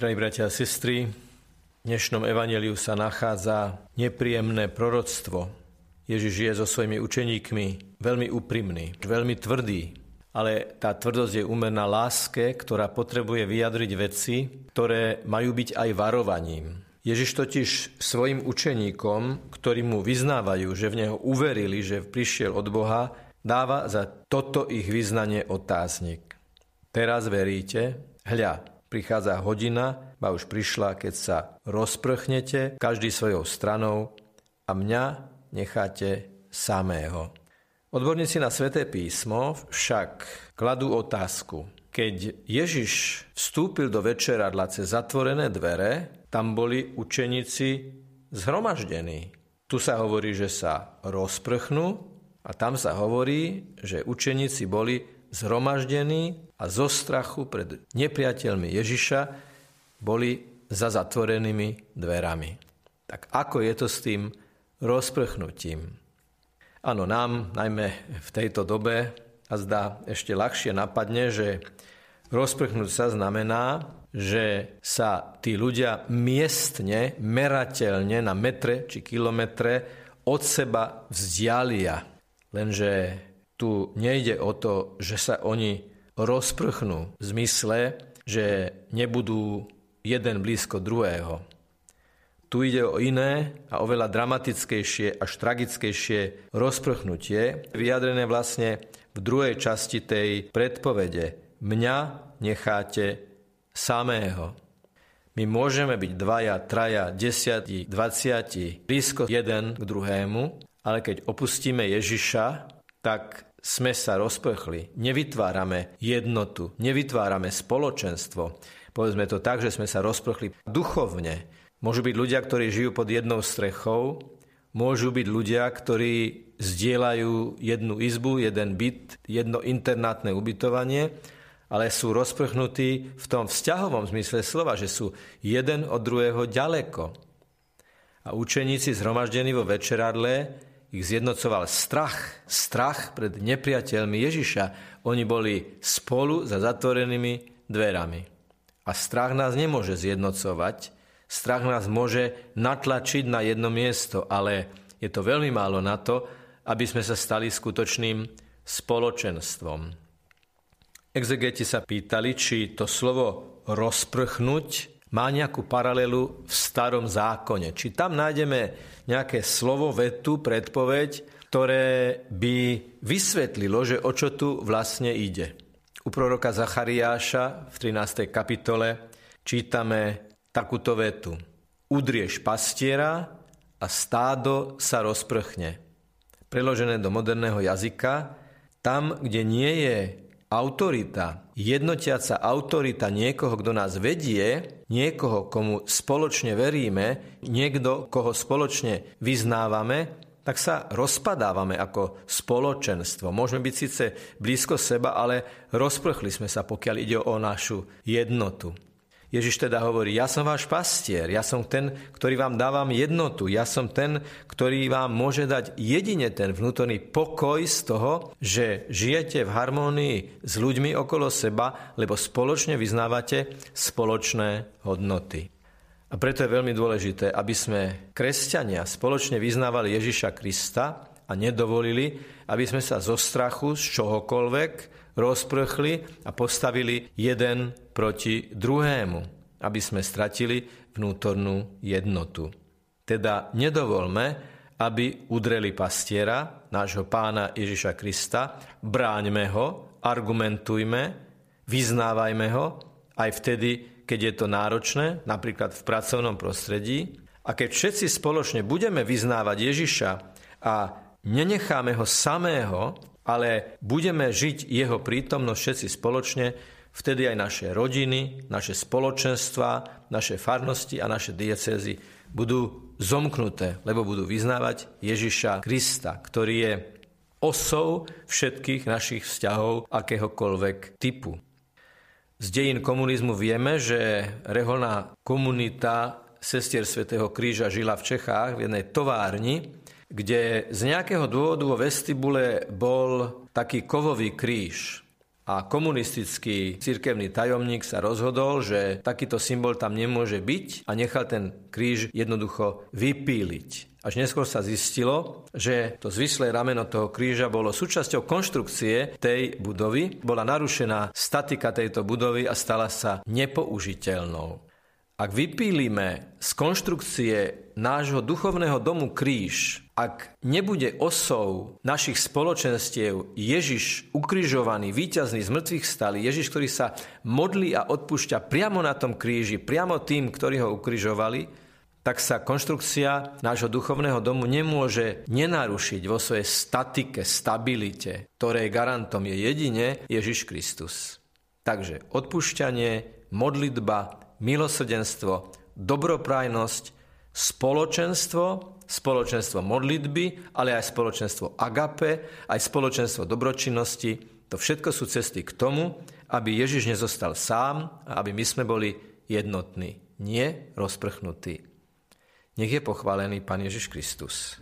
Drahí bratia a sestry, v dnešnom evaneliu sa nachádza nepríjemné proroctvo. Ježiš je so svojimi učeníkmi veľmi úprimný, veľmi tvrdý, ale tá tvrdosť je úmerná láske, ktorá potrebuje vyjadriť veci, ktoré majú byť aj varovaním. Ježiš totiž svojim učeníkom, ktorí mu vyznávajú, že v neho uverili, že prišiel od Boha, dáva za toto ich vyznanie otáznik. Teraz veríte? Hľa, Prichádza hodina, ba už prišla, keď sa rozprchnete, každý svojou stranou a mňa necháte samého. Odborníci na sväté písmo však kladú otázku. Keď Ježiš vstúpil do večeradla cez zatvorené dvere, tam boli učeníci zhromaždení. Tu sa hovorí, že sa rozprchnú a tam sa hovorí, že učeníci boli zhromaždení a zo strachu pred nepriateľmi Ježiša boli za zatvorenými dverami. Tak ako je to s tým rozprchnutím? Áno, nám, najmä v tejto dobe, a zdá ešte ľahšie napadne, že rozprchnúť sa znamená, že sa tí ľudia miestne, merateľne na metre či kilometre od seba vzdialia. Lenže tu nejde o to, že sa oni rozprchnú v zmysle, že nebudú jeden blízko druhého. Tu ide o iné a oveľa dramatickejšie až tragickejšie rozprchnutie, vyjadrené vlastne v druhej časti tej predpovede. Mňa necháte samého. My môžeme byť dvaja, traja, desiatí, dvaciati, blízko jeden k druhému, ale keď opustíme Ježiša, tak sme sa rozprchli, nevytvárame jednotu, nevytvárame spoločenstvo. Povedzme to tak, že sme sa rozprchli duchovne. Môžu byť ľudia, ktorí žijú pod jednou strechou, môžu byť ľudia, ktorí zdieľajú jednu izbu, jeden byt, jedno internátne ubytovanie, ale sú rozprchnutí v tom vzťahovom zmysle slova, že sú jeden od druhého ďaleko. A učeníci zhromaždení vo večeradle ich zjednocoval strach, strach pred nepriateľmi Ježiša. Oni boli spolu za zatvorenými dverami. A strach nás nemôže zjednocovať, strach nás môže natlačiť na jedno miesto, ale je to veľmi málo na to, aby sme sa stali skutočným spoločenstvom. Exegeti sa pýtali, či to slovo rozprchnúť má nejakú paralelu v starom zákone. Či tam nájdeme nejaké slovo, vetu, predpoveď, ktoré by vysvetlilo, že o čo tu vlastne ide. U proroka Zachariáša v 13. kapitole čítame takúto vetu. Udrieš pastiera a stádo sa rozprchne. Preložené do moderného jazyka, tam, kde nie je autorita, jednotiaca autorita niekoho, kto nás vedie, niekoho, komu spoločne veríme, niekto, koho spoločne vyznávame, tak sa rozpadávame ako spoločenstvo. Môžeme byť síce blízko seba, ale rozprchli sme sa, pokiaľ ide o našu jednotu. Ježiš teda hovorí, ja som váš pastier, ja som ten, ktorý vám dávam jednotu, ja som ten, ktorý vám môže dať jedine ten vnútorný pokoj z toho, že žijete v harmónii s ľuďmi okolo seba, lebo spoločne vyznávate spoločné hodnoty. A preto je veľmi dôležité, aby sme kresťania spoločne vyznávali Ježiša Krista a nedovolili, aby sme sa zo strachu z čohokoľvek rozprchli a postavili jeden proti druhému, aby sme stratili vnútornú jednotu. Teda nedovolme, aby udreli pastiera, nášho pána Ježiša Krista, bráňme ho, argumentujme, vyznávajme ho, aj vtedy, keď je to náročné, napríklad v pracovnom prostredí. A keď všetci spoločne budeme vyznávať Ježiša a nenecháme ho samého, ale budeme žiť jeho prítomnosť všetci spoločne, vtedy aj naše rodiny, naše spoločenstva, naše farnosti a naše diecézy budú zomknuté, lebo budú vyznávať Ježiša Krista, ktorý je osou všetkých našich vzťahov akéhokoľvek typu. Z dejín komunizmu vieme, že reholná komunita sestier svätého Kríža žila v Čechách v jednej továrni, kde z nejakého dôvodu vo vestibule bol taký kovový kríž. A komunistický cirkevný tajomník sa rozhodol, že takýto symbol tam nemôže byť a nechal ten kríž jednoducho vypíliť. Až neskôr sa zistilo, že to zvislé rameno toho kríža bolo súčasťou konštrukcie tej budovy, bola narušená statika tejto budovy a stala sa nepoužiteľnou. Ak vypílime z konštrukcie nášho duchovného domu kríž, ak nebude osou našich spoločenstiev Ježiš ukrižovaný, víťazný, z mŕtvych stali, Ježiš, ktorý sa modlí a odpúšťa priamo na tom kríži, priamo tým, ktorí ho ukrižovali, tak sa konštrukcia nášho duchovného domu nemôže nenarušiť vo svojej statike, stabilite, ktorej garantom je jedine Ježiš Kristus. Takže odpúšťanie, modlitba, milosrdenstvo, dobroprajnosť, spoločenstvo, spoločenstvo modlitby, ale aj spoločenstvo agape, aj spoločenstvo dobročinnosti. To všetko sú cesty k tomu, aby Ježiš nezostal sám a aby my sme boli jednotní, nie rozprchnutí. Nech je pochválený Pán Ježiš Kristus.